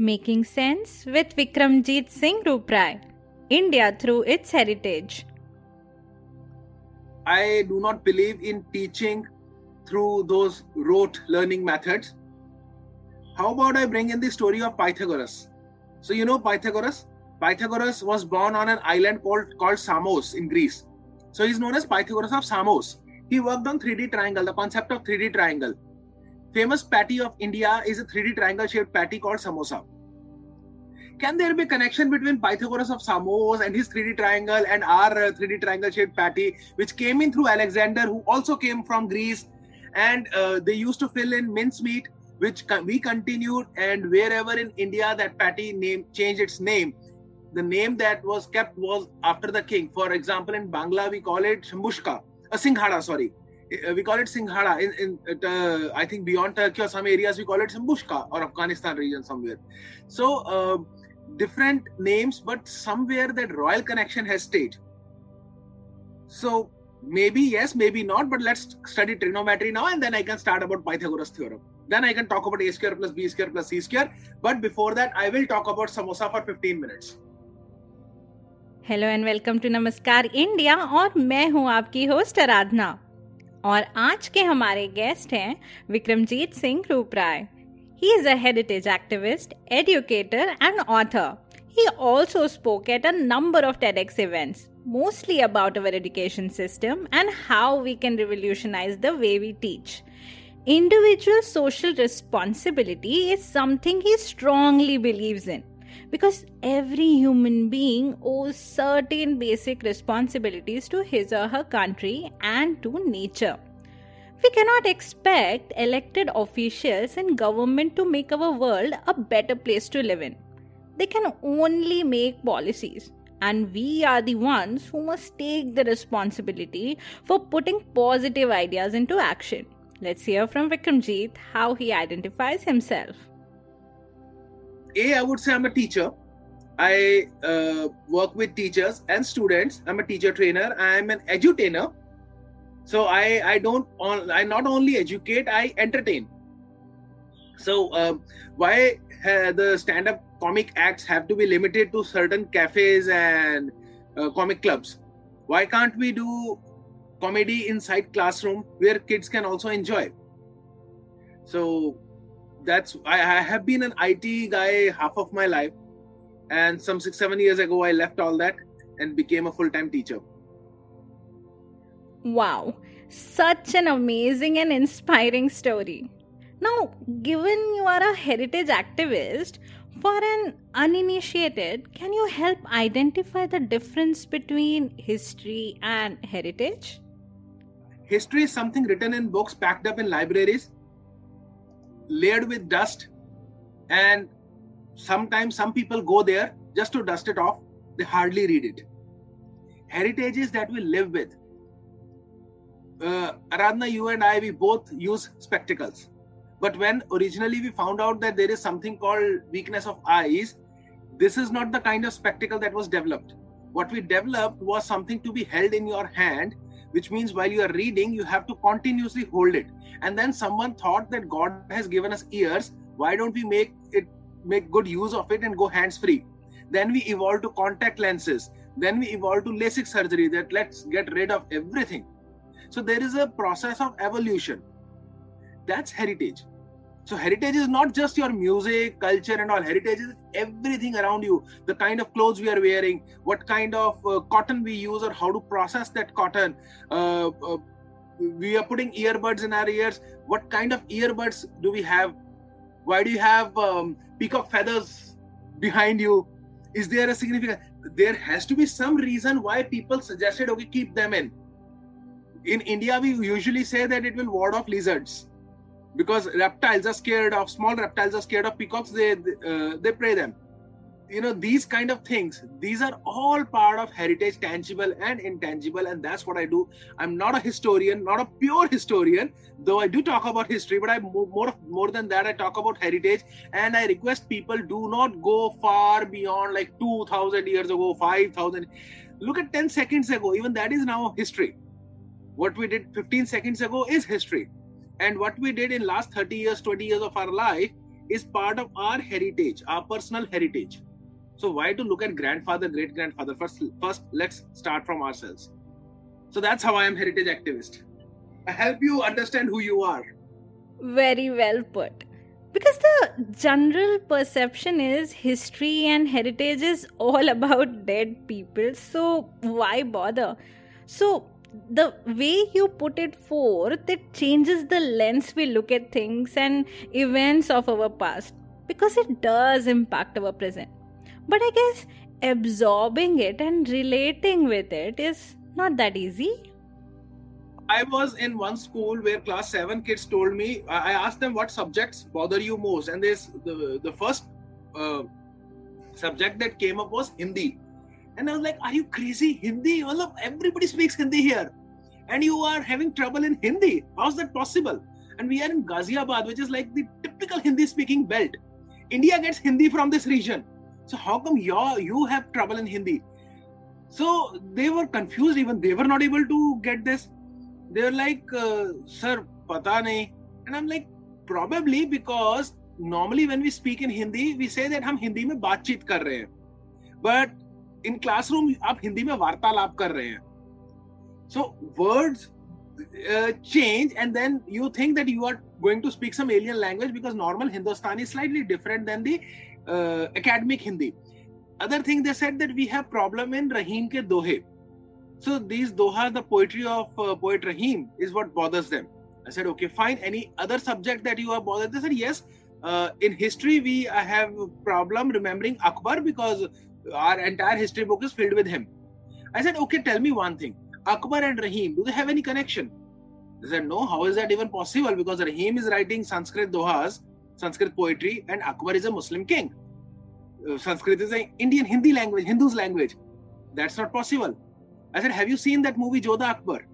Making Sense with Vikramjit Singh Ruprai India through its heritage. I do not believe in teaching through those rote learning methods. How about I bring in the story of Pythagoras? So, you know Pythagoras? Pythagoras was born on an island called, called Samos in Greece. So, he's known as Pythagoras of Samos. He worked on 3D triangle, the concept of 3D triangle famous patty of India is a 3D triangle shaped patty called samosa. Can there be a connection between Pythagoras of Samos and his 3D triangle and our 3D uh, triangle shaped patty, which came in through Alexander, who also came from Greece, and uh, they used to fill in mincemeat, which we continued, and wherever in India that patty name changed its name, the name that was kept was after the king. For example, in Bangla we call it Shambushka, a uh, Singhada, sorry uh, we call it Singhara. In, in uh, I think beyond Turkey or some areas we call it Sambushka or Afghanistan region somewhere. So different names, but somewhere that royal connection has stayed. So maybe yes, maybe not. But let's study trigonometry now, and then I can start about Pythagoras theorem. Then I can talk about a square plus b square plus c square. But before that, I will talk about samosa for 15 minutes. Hello and welcome to Namaskar India और मैं हूँ आपकी host आराधना और आज के हमारे guest हैं Vikramjit Singh Rupray He is a heritage activist, educator, and author. He also spoke at a number of TEDx events, mostly about our education system and how we can revolutionize the way we teach. Individual social responsibility is something he strongly believes in because every human being owes certain basic responsibilities to his or her country and to nature. We cannot expect elected officials and government to make our world a better place to live in. They can only make policies, and we are the ones who must take the responsibility for putting positive ideas into action. Let's hear from Vikramjeet how he identifies himself. A, I would say I'm a teacher. I uh, work with teachers and students. I'm a teacher trainer. I'm an edutainer. So I I don't I not only educate I entertain. So um, why the stand-up comic acts have to be limited to certain cafes and uh, comic clubs? Why can't we do comedy inside classroom where kids can also enjoy? So that's I, I have been an IT guy half of my life, and some six seven years ago I left all that and became a full time teacher. Wow, such an amazing and inspiring story. Now, given you are a heritage activist, for an uninitiated, can you help identify the difference between history and heritage? History is something written in books, packed up in libraries, layered with dust and sometimes some people go there just to dust it off they hardly read it heritages that we live with uh, Aradhana, you and I, we both use spectacles. But when originally we found out that there is something called weakness of eyes, this is not the kind of spectacle that was developed. What we developed was something to be held in your hand which means while you are reading, you have to continuously hold it. And then someone thought that God has given us ears. Why don't we make it make good use of it and go hands free? Then we evolved to contact lenses. Then we evolved to LASIK surgery that let's get rid of everything. So there is a process of evolution. That's heritage. So heritage is not just your music, culture, and all. Heritage is everything around you. The kind of clothes we are wearing, what kind of uh, cotton we use, or how to process that cotton. Uh, uh, we are putting earbuds in our ears. What kind of earbuds do we have? Why do you have um, peacock feathers behind you? Is there a significant? There has to be some reason why people suggested, okay, keep them in. In India, we usually say that it will ward off lizards because reptiles are scared of small reptiles are scared of peacocks. They uh, they prey them. You know these kind of things these are all part of heritage tangible and intangible and that's what i do. I'm not a historian not a pure historian though i do talk about history but i more more than that i talk about heritage and i request people do not go far beyond like 2000 years ago 5000 look at 10 seconds ago even that is now history what we did 15 seconds ago is history and what we did in last 30 years 20 years of our life is part of our heritage our personal heritage so why to look at grandfather, great grandfather? First, first let's start from ourselves. So that's how I am heritage activist. I help you understand who you are. Very well put. Because the general perception is history and heritage is all about dead people. So why bother? So the way you put it forth, it changes the lens we look at things and events of our past because it does impact our present but I guess absorbing it and relating with it is not that easy. I was in one school where class seven kids told me. I asked them what subjects bother you most, and this the the first uh, subject that came up was Hindi, and I was like, "Are you crazy? Hindi? Well, everybody speaks Hindi here, and you are having trouble in Hindi. How's that possible?" And we are in Ghaziabad, which is like the typical Hindi-speaking belt. India gets Hindi from this region so how come you you have trouble in Hindi? So they were confused. Even they were not able to get this. They were like, uh, "Sir, pata nahi." And I'm like, probably because normally when we speak in Hindi, we say that हम हिंदी में बातचीत कर रहे हैं. But in classroom आप हिंदी में वार्तालाप कर रहे हैं। So words change and then you think that you are going to speak some alien language because normal Hindustani slightly different than the academic Hindi other thing they said that we have problem in Rahim के दोहे so these doha the poetry of poet Rahim is what bothers them I said okay fine any other subject that you are bothers sir yes in history we I have problem remembering Akbar because our entire history book is filled with him. I said, okay, tell me one thing. Akbar and Rahim, do they have any connection? They said, no. How is that even possible? Because Rahim is writing Sanskrit dohas Sanskrit poetry, and Akbar is a Muslim king. Uh, Sanskrit is an Indian Hindi language, Hindu's language. That's not possible. I said, Have you seen that movie Jodhaa Akbar?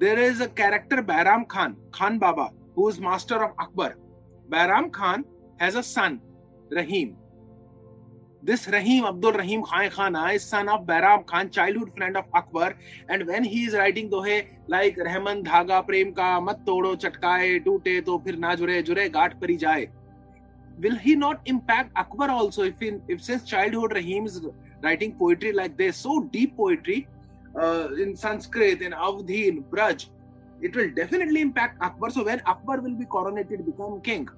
There is a character Bairam Khan, Khan Baba, who is master of Akbar. Bairam Khan has a son, Rahim. This Rahim, Abdul Rahim Khan Khana, is son of Bairam Khan, childhood friend of Akbar. And when he is writing dohe like Rahman Dhaga Prem ka mat todo chatkaye toote to phir na jure jure gaat pari jaye. Will he not impact Akbar also if in if since childhood Rahim is writing poetry like this, so deep poetry uh, in Sanskrit, in Avdhi, in Braj, it will definitely impact Akbar. So when Akbar will be coronated, become king,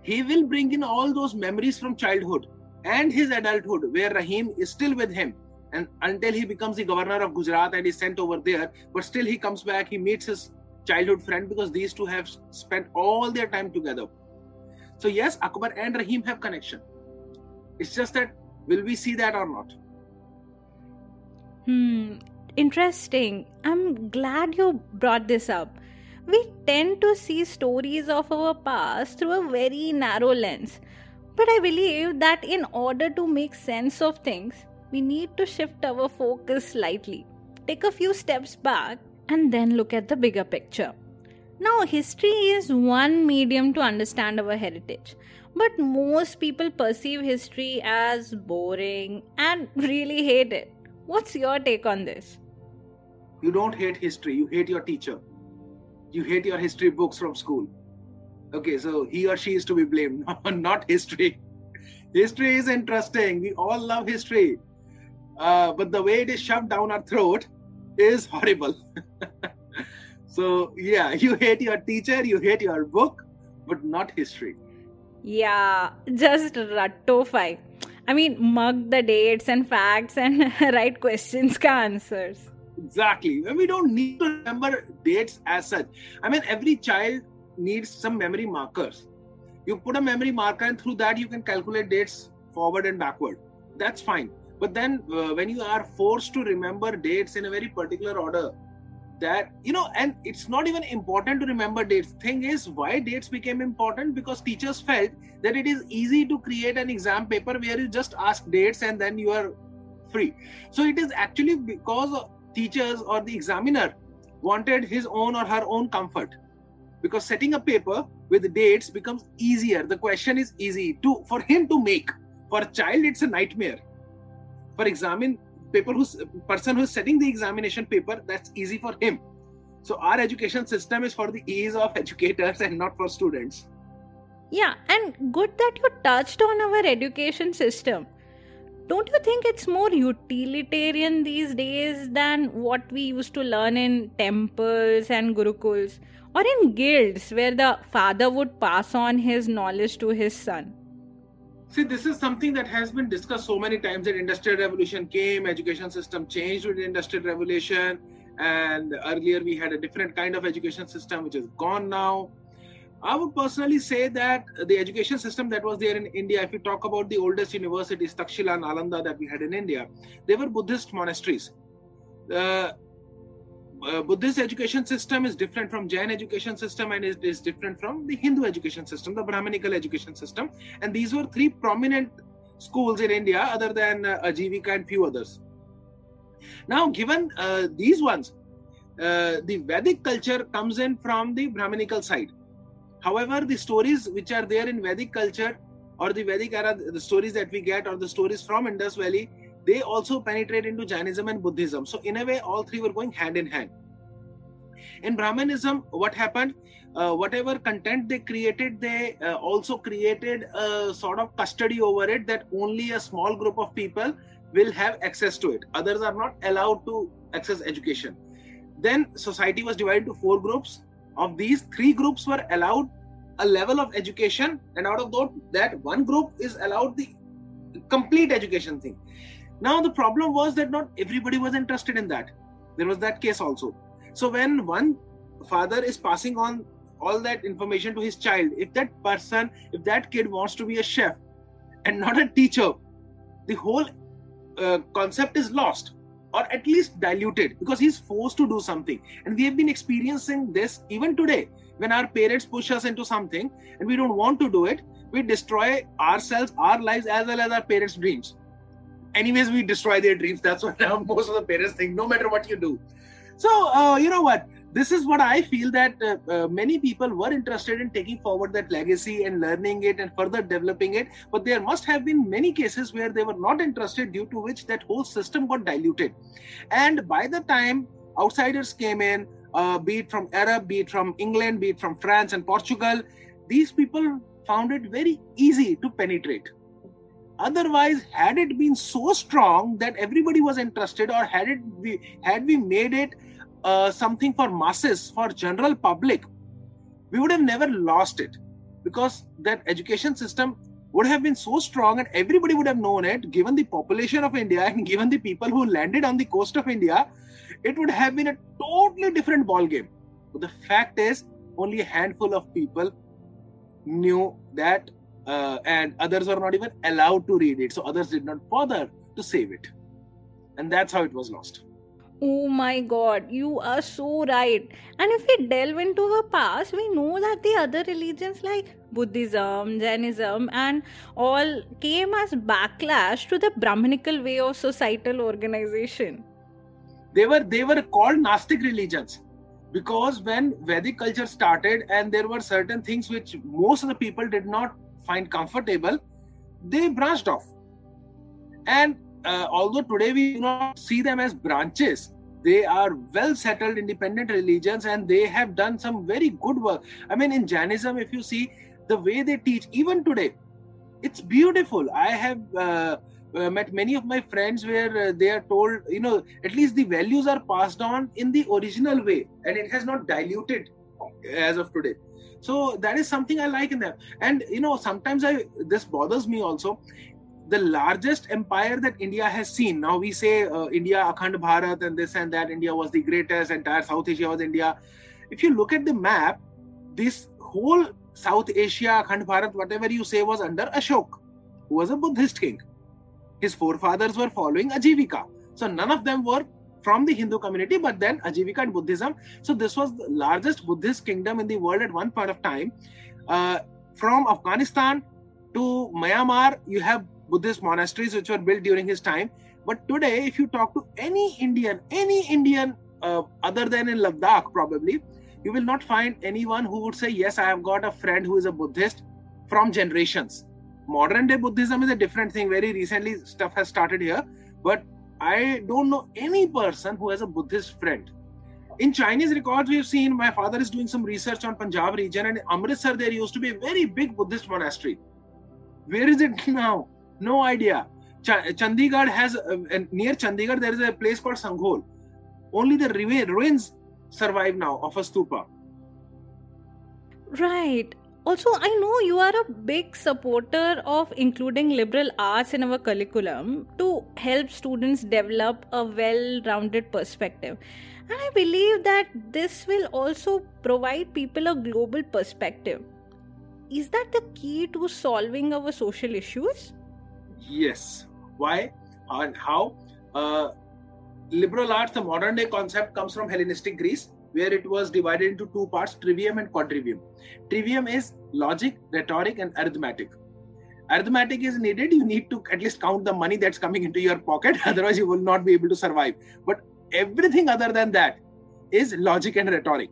he will bring in all those memories from childhood and his adulthood, where Rahim is still with him. And until he becomes the governor of Gujarat and is sent over there, but still he comes back, he meets his childhood friend because these two have spent all their time together. So, yes, Akbar and Rahim have connection. It's just that will we see that or not? Hmm, interesting. I'm glad you brought this up. We tend to see stories of our past through a very narrow lens but I believe that in order to make sense of things, we need to shift our focus slightly, take a few steps back, and then look at the bigger picture. Now, history is one medium to understand our heritage, but most people perceive history as boring and really hate it. What's your take on this? You don't hate history, you hate your teacher. You hate your history books from school okay so he or she is to be blamed not history history is interesting we all love history uh, but the way it is shoved down our throat is horrible so yeah you hate your teacher you hate your book but not history. Yeah, just ratify. I mean, mug the dates and facts and write questions ka answers. Exactly. We don't need to remember dates as such. I mean, every child needs some memory markers. You put a memory marker, and through that, you can calculate dates forward and backward. That's fine. But then, uh, when you are forced to remember dates in a very particular order, that you know and it's not even important to remember dates thing is why dates became important because teachers felt that it is easy to create an exam paper where you just ask dates and then you are free so it is actually because teachers or the examiner wanted his own or her own comfort because setting a paper with dates becomes easier. The question is easy to for him to make. For a child it's a nightmare. For examine paper who's person who's setting the examination paper that's easy for him. So our education system is for the ease of educators and not for students. Yeah and good that you touched on our education system. Don't you think it's more utilitarian these days than what we used to learn in temples and gurukuls or in guilds where the father would pass on his knowledge to his son? See this is something that has been discussed so many times that industrial revolution came education system changed with the industrial revolution and earlier we had a different kind of education system which is gone now. I would personally say that the education system that was there in india if you talk about the oldest universities takshila and Nalanda that we had in india they were buddhist monasteries. Uh, uh, Buddhist education system is different from Jain education system and is, is different from the Hindu education system, the Brahminical education system. And these were three prominent schools in India, other than uh, Ajivika and few others. Now, given uh, these ones, uh, the Vedic culture comes in from the Brahminical side. However, the stories which are there in Vedic culture or the Vedic era, the stories that we get or the stories from Indus Valley, they also penetrate into Jainism and Buddhism. So, in a way, all three were going hand in hand. In Brahmanism, what happened? Uh, whatever content they created, they uh, also created a sort of custody over it that only a small group of people will have access to it. Others are not allowed to access education. Then society was divided into four groups. Of these, three groups were allowed a level of education, and out of that, one group is allowed the complete education thing. Now, the problem was that not everybody was interested in that. There was that case also. So, when one father is passing on all that information to his child, if that person, if that kid wants to be a chef and not a teacher, the whole uh, concept is lost or at least diluted because he's forced to do something. And we have been experiencing this even today when our parents push us into something and we don't want to do it, we destroy ourselves, our lives, as well as our parents' dreams anyways we destroy their dreams. That's what most of the parents think no matter what you do. So uh, you know what? This is what i feel that uh, uh, many people were interested in taking forward that legacy and learning it and further developing it. But there must have been many cases where they were not interested due to which that whole system got diluted. And by the time outsiders came in uh, be it from arab be it from england be it from france and portugal these people found it very easy to penetrate otherwise had it been so strong that everybody was interested or had it we had we made it uh, something for masses for general public we would have never lost it. Because that education system would have been so strong and everybody would have known it given the population of india and given the people who landed on the coast of india it would have been a totally different ball game but the fact is only a handful of people knew that uh, and others were not even allowed to read it. So others did not bother to save it. And that's how it was lost. Oh my god, you are so right. And if we delve into her past, we know that the other religions like Buddhism, Jainism, and all came as backlash to the Brahminical way of societal organization. They were they were called Gnostic religions because when Vedic culture started and there were certain things which most of the people did not find comfortable, they branched off. And uh, although today we do not see them as branches, they are well settled independent religions and they have done some very good work. I mean, in Jainism, if you see the way they teach, even today, it's beautiful. I have uh, uh, met many of my friends where uh, they are told, you know, at least the values are passed on in the original way and it has not diluted as of today. So that is something i like in them. And you know sometimes i this bothers me also. The largest empire that india has seen now we say uh, india akhand bharat and this and that india was the greatest entire south asia was india. If you look at the map this whole south asia akhand bharat whatever you say was under ashok who was a buddhist king. His forefathers were following ajivika. So none of them were from the Hindu community, but then Ajivika and Buddhism. So this was the largest Buddhist kingdom in the world at one point of time. Uh, from Afghanistan to Myanmar, you have Buddhist monasteries which were built during his time. But today, if you talk to any Indian, any Indian uh, other than in Ladakh, probably, you will not find anyone who would say, Yes, I have got a friend who is a Buddhist from generations. Modern day Buddhism is a different thing. Very recently, stuff has started here. But I don't know any person who has a Buddhist friend. In Chinese records, we've seen my father is doing some research on Punjab region, and Amritsar there used to be a very big Buddhist monastery. Where is it now? No idea. Ch- Chandigarh has uh, near Chandigarh there is a place called Sanghol. Only the ruins survive now of a stupa. Right also i know you are a big supporter of including liberal arts in our curriculum to help students develop a well rounded perspective. And i believe that this will also provide people a global perspective. Is that the key to solving our social issues? Yes. Why and how? Uh, liberal arts the modern day concept comes from hellenistic greece where it was divided into two parts trivium and quadrivium. Trivium is logic, rhetoric, and arithmetic. Arithmetic is needed, you need to at least count the money that's coming into your pocket, otherwise, you will not be able to survive. But everything other than that is logic and rhetoric.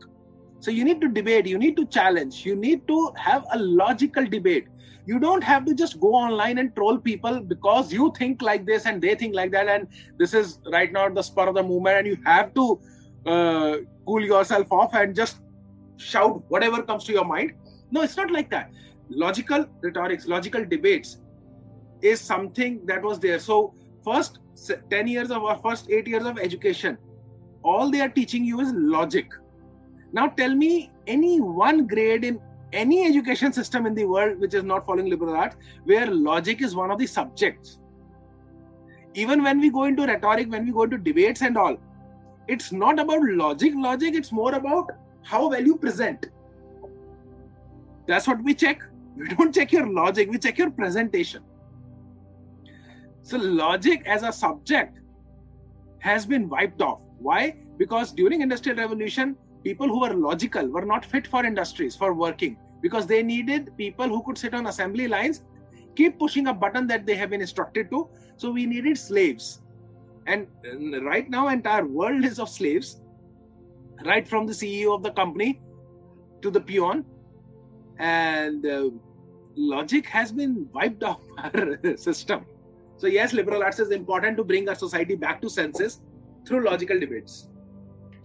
So you need to debate, you need to challenge, you need to have a logical debate. You don't have to just go online and troll people because you think like this and they think like that, and this is right now the spur of the moment, and you have to uh, cool yourself off and just shout whatever comes to your mind. No, it's not like that. Logical rhetorics, logical debates is something that was there. So, first 10 years of our first 8 years of education, all they are teaching you is logic. Now, tell me any one grade in any education system in the world which is not following liberal arts where logic is one of the subjects. Even when we go into rhetoric, when we go into debates and all, it's not about logic. Logic it's more about how well you present. That's what we check. We don't check your logic. We check your presentation. So logic as a subject has been wiped off. Why? Because during industrial revolution people who were logical were not fit for industries for working. Because they needed people who could sit on assembly lines keep pushing a button that they have been instructed to. So we needed slaves and right now, entire world is of slaves, right from the CEO of the company to the peon. And uh, logic has been wiped off our system. So, yes, liberal arts is important to bring our society back to senses through logical debates.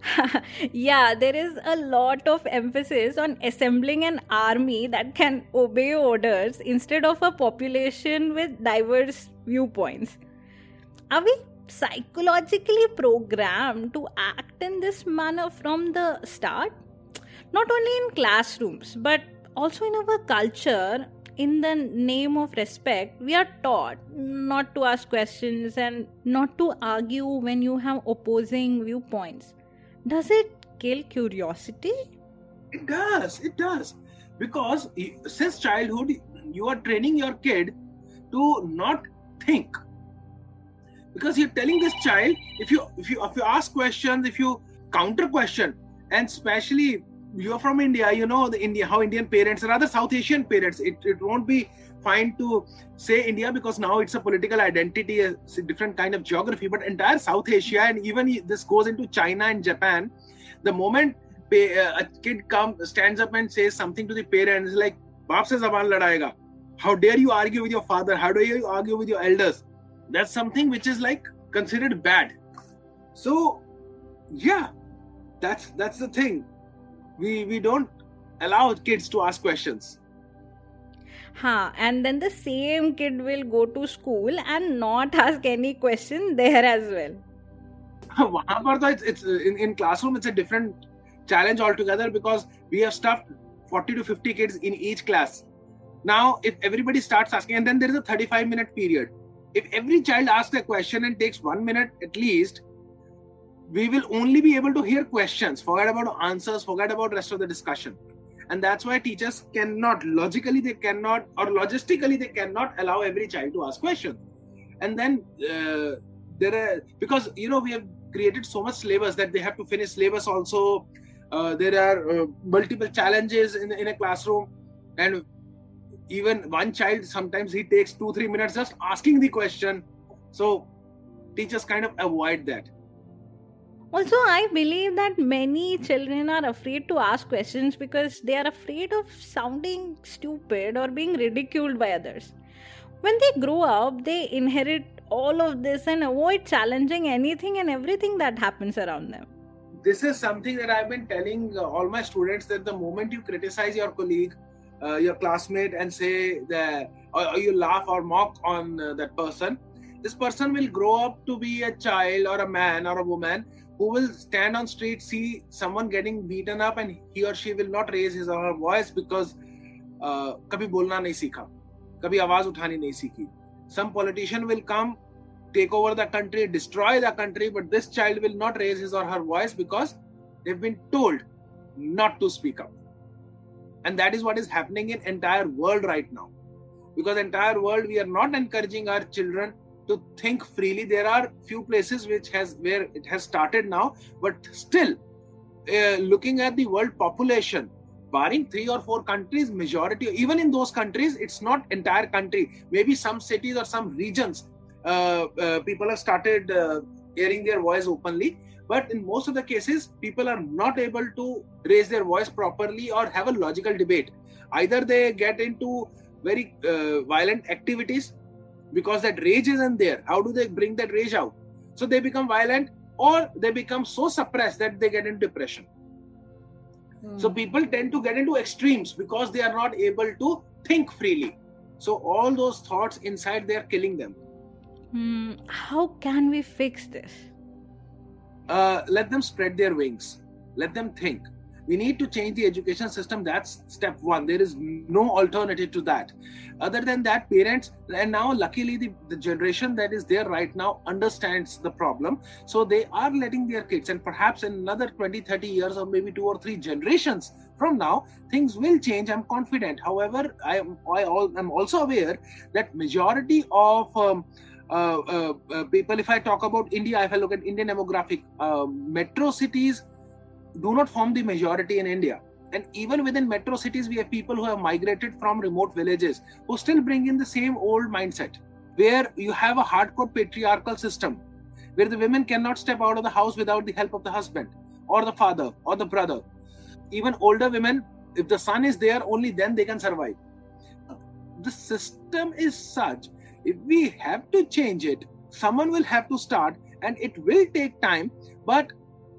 yeah, there is a lot of emphasis on assembling an army that can obey orders instead of a population with diverse viewpoints. Are we psychologically programmed to act in this manner from the start not only in classrooms but also in our culture in the name of respect we are taught not to ask questions and not to argue when you have opposing viewpoints. Does it kill curiosity? It does it does. Because since childhood you are training your kid to not think because you're telling this child if you if you if you ask questions if you counter question and especially you're from india you know the india how indian parents rather south asian parents it, it won't be fine to say india because now it's a political identity a different kind of geography. But entire south asia and even this goes into china and japan the moment uh, a kid comes stands up and says something to the parents like baap se zaban ladayega how dare you argue with your father? How dare you argue with your elders that's something which is like considered bad so yeah that's that's the thing we we don't allow kids to ask questions Huh, and then the same kid will go to school and not ask any question there as well. it's, it's in, in classroom it's a different challenge altogether because we have stuffed 40 to 50 kids in each class. Now, if everybody starts asking, and then there is a 35 minute period. If every child asks a question and takes one minute at least, we will only be able to hear questions, forget about answers, forget about rest of the discussion. And that's why teachers cannot, logically, they cannot, or logistically, they cannot allow every child to ask questions. And then uh, there are, because, you know, we have created so much syllabus that they have to finish syllabus also. Uh, there are uh, multiple challenges in, in a classroom. And even one child, sometimes he takes two, three minutes just asking the question. So teachers kind of avoid that. Also i believe that many children are afraid to ask questions because they are afraid of sounding stupid or being ridiculed by others. When they grow up they inherit all of this and avoid challenging anything and everything that happens around them. This is something that i've been telling uh, all my students that the moment you criticize your colleague uh, your classmate and say that or, or you laugh or mock on uh, that person this person will grow up to be a child or a man or a woman who will stand on street see someone getting beaten up and he or she will not raise his or her voice because uh, कभी बोलना नहीं सीखा कभी आवाज उठानी नहीं सीखी some politician will come take over the country destroy the country but this child will not raise his or her voice because they've been told not to speak up and that is what is happening in entire world right now. Because entire world we are not encouraging our children to think freely. There are few places which has where it has started now but still uh, looking at the world population barring three or four countries majority even in those countries it's not entire country. Maybe some cities or some regions uh, uh, people have started uh, airing their voice openly but in most of the cases people are not able to raise their voice properly or have a logical debate either they get into very uh, violent activities because that rage isn't there. How do they bring that rage out? So they become violent or they become so suppressed that they get into depression. Mm. So people tend to get into extremes because they are not able to think freely. So all those thoughts inside they're killing them. Mm. How can we fix this? Uh, let them spread their wings. Let them think. We need to change the education system. That's step one. There is no alternative to that. Other than that parents and now luckily the, the generation that is there right now understands the problem. So they are letting their kids and perhaps in another 20 30 years or maybe two or three generations from now things will change. I'm confident. However i am i am also aware that majority of um, Uh, uh, uh, people if i talk about india if i look at indian demographic uh, metro cities do not form the majority in India. And even within metro cities, we have people who have migrated from remote villages who still bring in the same old mindset where you have a hardcore patriarchal system where the women cannot step out of the house without the help of the husband or the father or the brother. Even older women, if the son is there, only then they can survive. The system is such, if we have to change it, someone will have to start and it will take time, but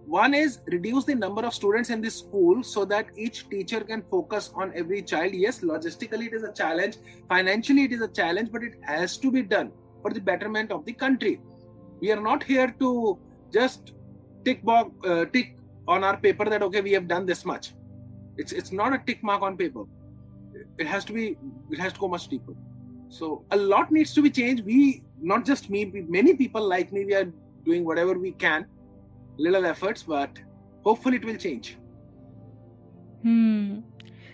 one is reduce the number of students in the school so that each teacher can focus on every child. Yes logistically it is a challenge. Financially it is a challenge but it has to be done for the betterment of the country. We are not here to just tick box uh, tick on our paper that okay we have done this much. It's it's not a tick mark on paper. It has to be it has to go much deeper so a lot needs to be changed we not just me many people like me we are doing whatever we can little efforts, but hopefully it will change. Hmm.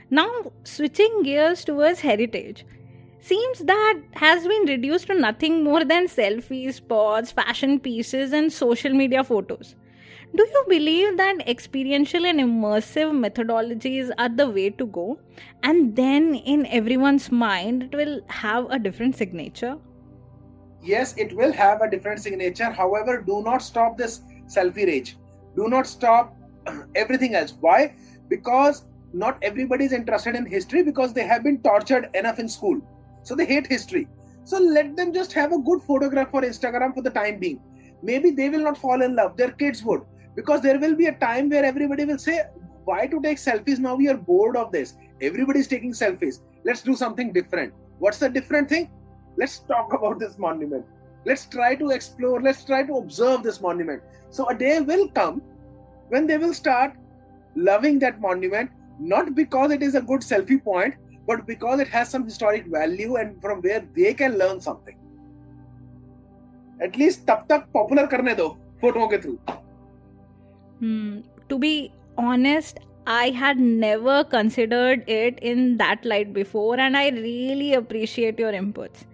Now, switching gears towards heritage, seems that has been reduced to nothing more than selfies, spots, fashion pieces, and social media photos. Do you believe that experiential and immersive methodologies are the way to go? And then in everyone's mind, it will have a different signature? Yes, it will have a different signature. However, do not stop this selfie rage. Do not stop everything else. Why? Because not everybody is interested in history because they have been tortured enough in school. So they hate history. So let them just have a good photograph for Instagram for the time being. Maybe they will not fall in love. Their kids would Because there will be a time where everybody will say, Why to take selfies? Now we are bored of this. Everybody is taking selfies. Let's do something different. What's the different thing? Let's talk about this monument. Let's try to explore. Let's try to observe this monument so a day will come when they will start loving that monument, not because it is a good selfie point, but because it has some historic value and from where they can learn something. At least तब तक popular करने दो फोटोओं के through. Hmm. To be honest, I had never considered it in that light before, and I really appreciate your inputs.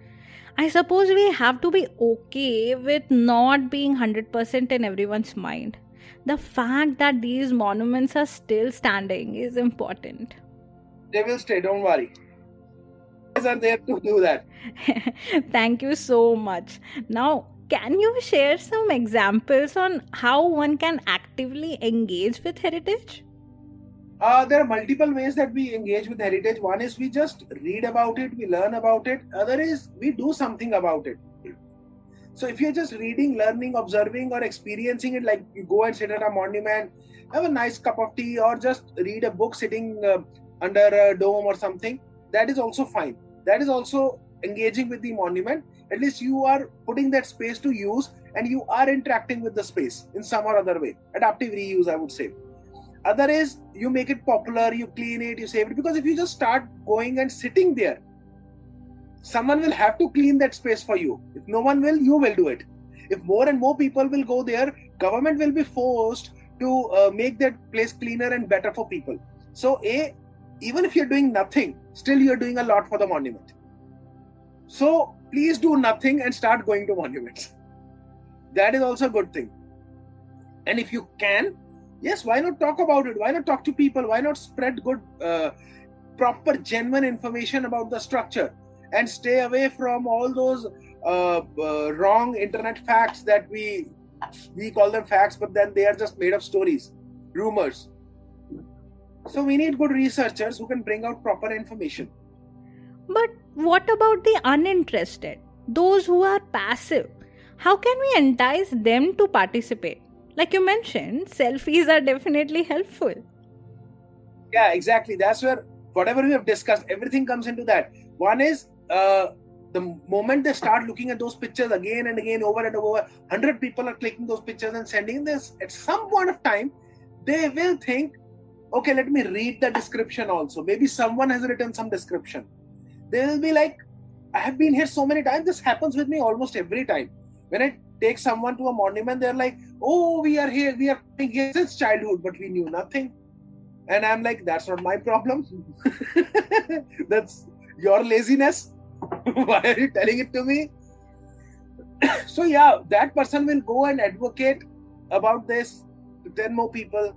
I suppose we have to be okay with not being 100% in everyone's mind. The fact that these monuments are still standing is important. They will stay, don't worry. Are there to do that. Thank you so much. Now, can you share some examples on how one can actively engage with heritage? Uh, there are multiple ways that we engage with heritage. One is we just read about it, we learn about it. Other is we do something about it. So if you're just reading, learning, observing, or experiencing it, like you go and sit at a monument, have a nice cup of tea, or just read a book sitting uh, under a dome or something, that is also fine. That is also engaging with the monument. At least you are putting that space to use and you are interacting with the space in some or other way. Adaptive reuse, I would say. Other is you make it popular you clean it you save it. Because if you just start going and sitting there someone will have to clean that space for you. If no one will you will do it. If more and more people will go there government will be forced to uh, make that place cleaner and better for people. So a even if you're doing nothing still you're doing a lot for the monument. So please do nothing and start going to monuments. That is also a good thing. And if you can yes why not talk about it? Why not talk to people? Why not spread good uh, proper genuine information about the structure and stay away from all those uh, uh, wrong internet facts that we we call them facts but then they are just made up stories rumors. So we need good researchers who can bring out proper information. But what about the uninterested those who are passive how can we entice them to participate like you mentioned, selfies are definitely helpful. Yeah, exactly. That's where whatever we have discussed, everything comes into that. One is uh, the moment they start looking at those pictures again and again, over and over, 100 people are clicking those pictures and sending this. At some point of time, they will think, okay, let me read the description also. Maybe someone has written some description. They will be like, I have been here so many times. This happens with me almost every time. When I take someone to a monument, they're like, oh, we are here, we are here since childhood, but we knew nothing. And I'm like, that's not my problem. that's your laziness. Why are you telling it to me? so, yeah, that person will go and advocate about this to 10 more people,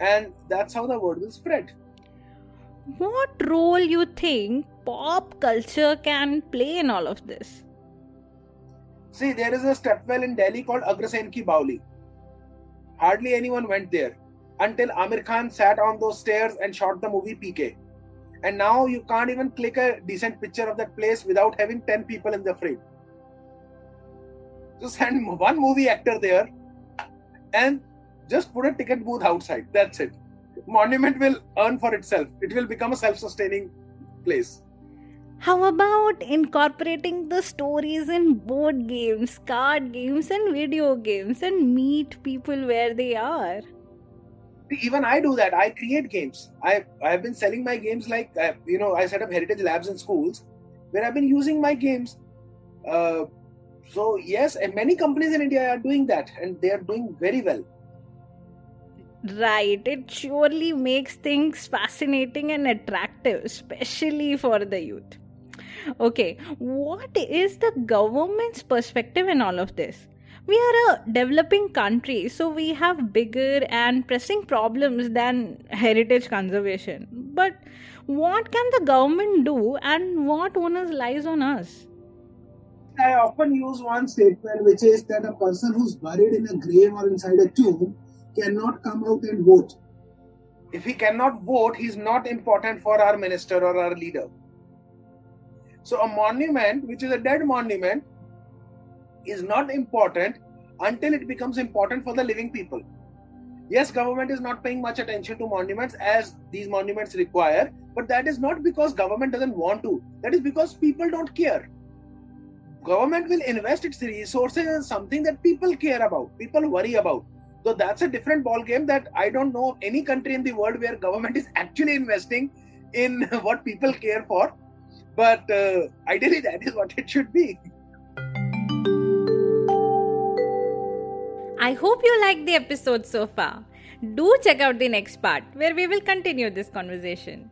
and that's how the word will spread. What role you think pop culture can play in all of this? See, there is a stepwell in Delhi called Agrasen Ki Baoli. Hardly anyone went there until Aamir Khan sat on those stairs and shot the movie PK. And now you can't even click a decent picture of that place without having 10 people in the frame. Just send one movie actor there and just put a ticket booth outside. That's it. Monument will earn for itself. It will become a self sustaining place. How about incorporating the stories in board games, card games, and video games and meet people where they are? Even I do that. I create games. I I've been selling my games like uh, you know I set up heritage labs in schools where I've been using my games. Uh, so yes, and many companies in India are doing that, and they are doing very well. Right, it surely makes things fascinating and attractive, especially for the youth okay, what is the government's perspective in all of this? We are a developing country, so we have bigger and pressing problems than heritage conservation. But what can the government do and what onus lies on us? I often use one statement, which is that a person who's buried in a grave or inside a tomb cannot come out and vote. If he cannot vote, he's not important for our minister or our leader. So a monument, which is a dead monument, is not important until it becomes important for the living people. Yes, government is not paying much attention to monuments as these monuments require, but that is not because government doesn't want to. That is because people don't care. Government will invest its resources in something that people care about, people worry about. So that's a different ball game that I don't know any country in the world where government is actually investing in what people care for. But uh, ideally, that is what it should be. I hope you liked the episode so far. Do check out the next part where we will continue this conversation.